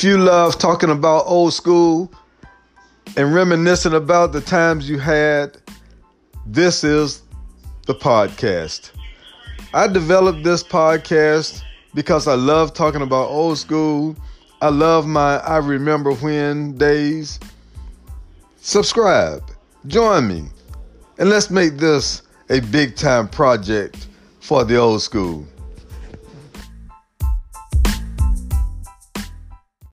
If you love talking about old school and reminiscing about the times you had, this is the podcast. I developed this podcast because I love talking about old school. I love my I remember when days. Subscribe, join me, and let's make this a big time project for the old school.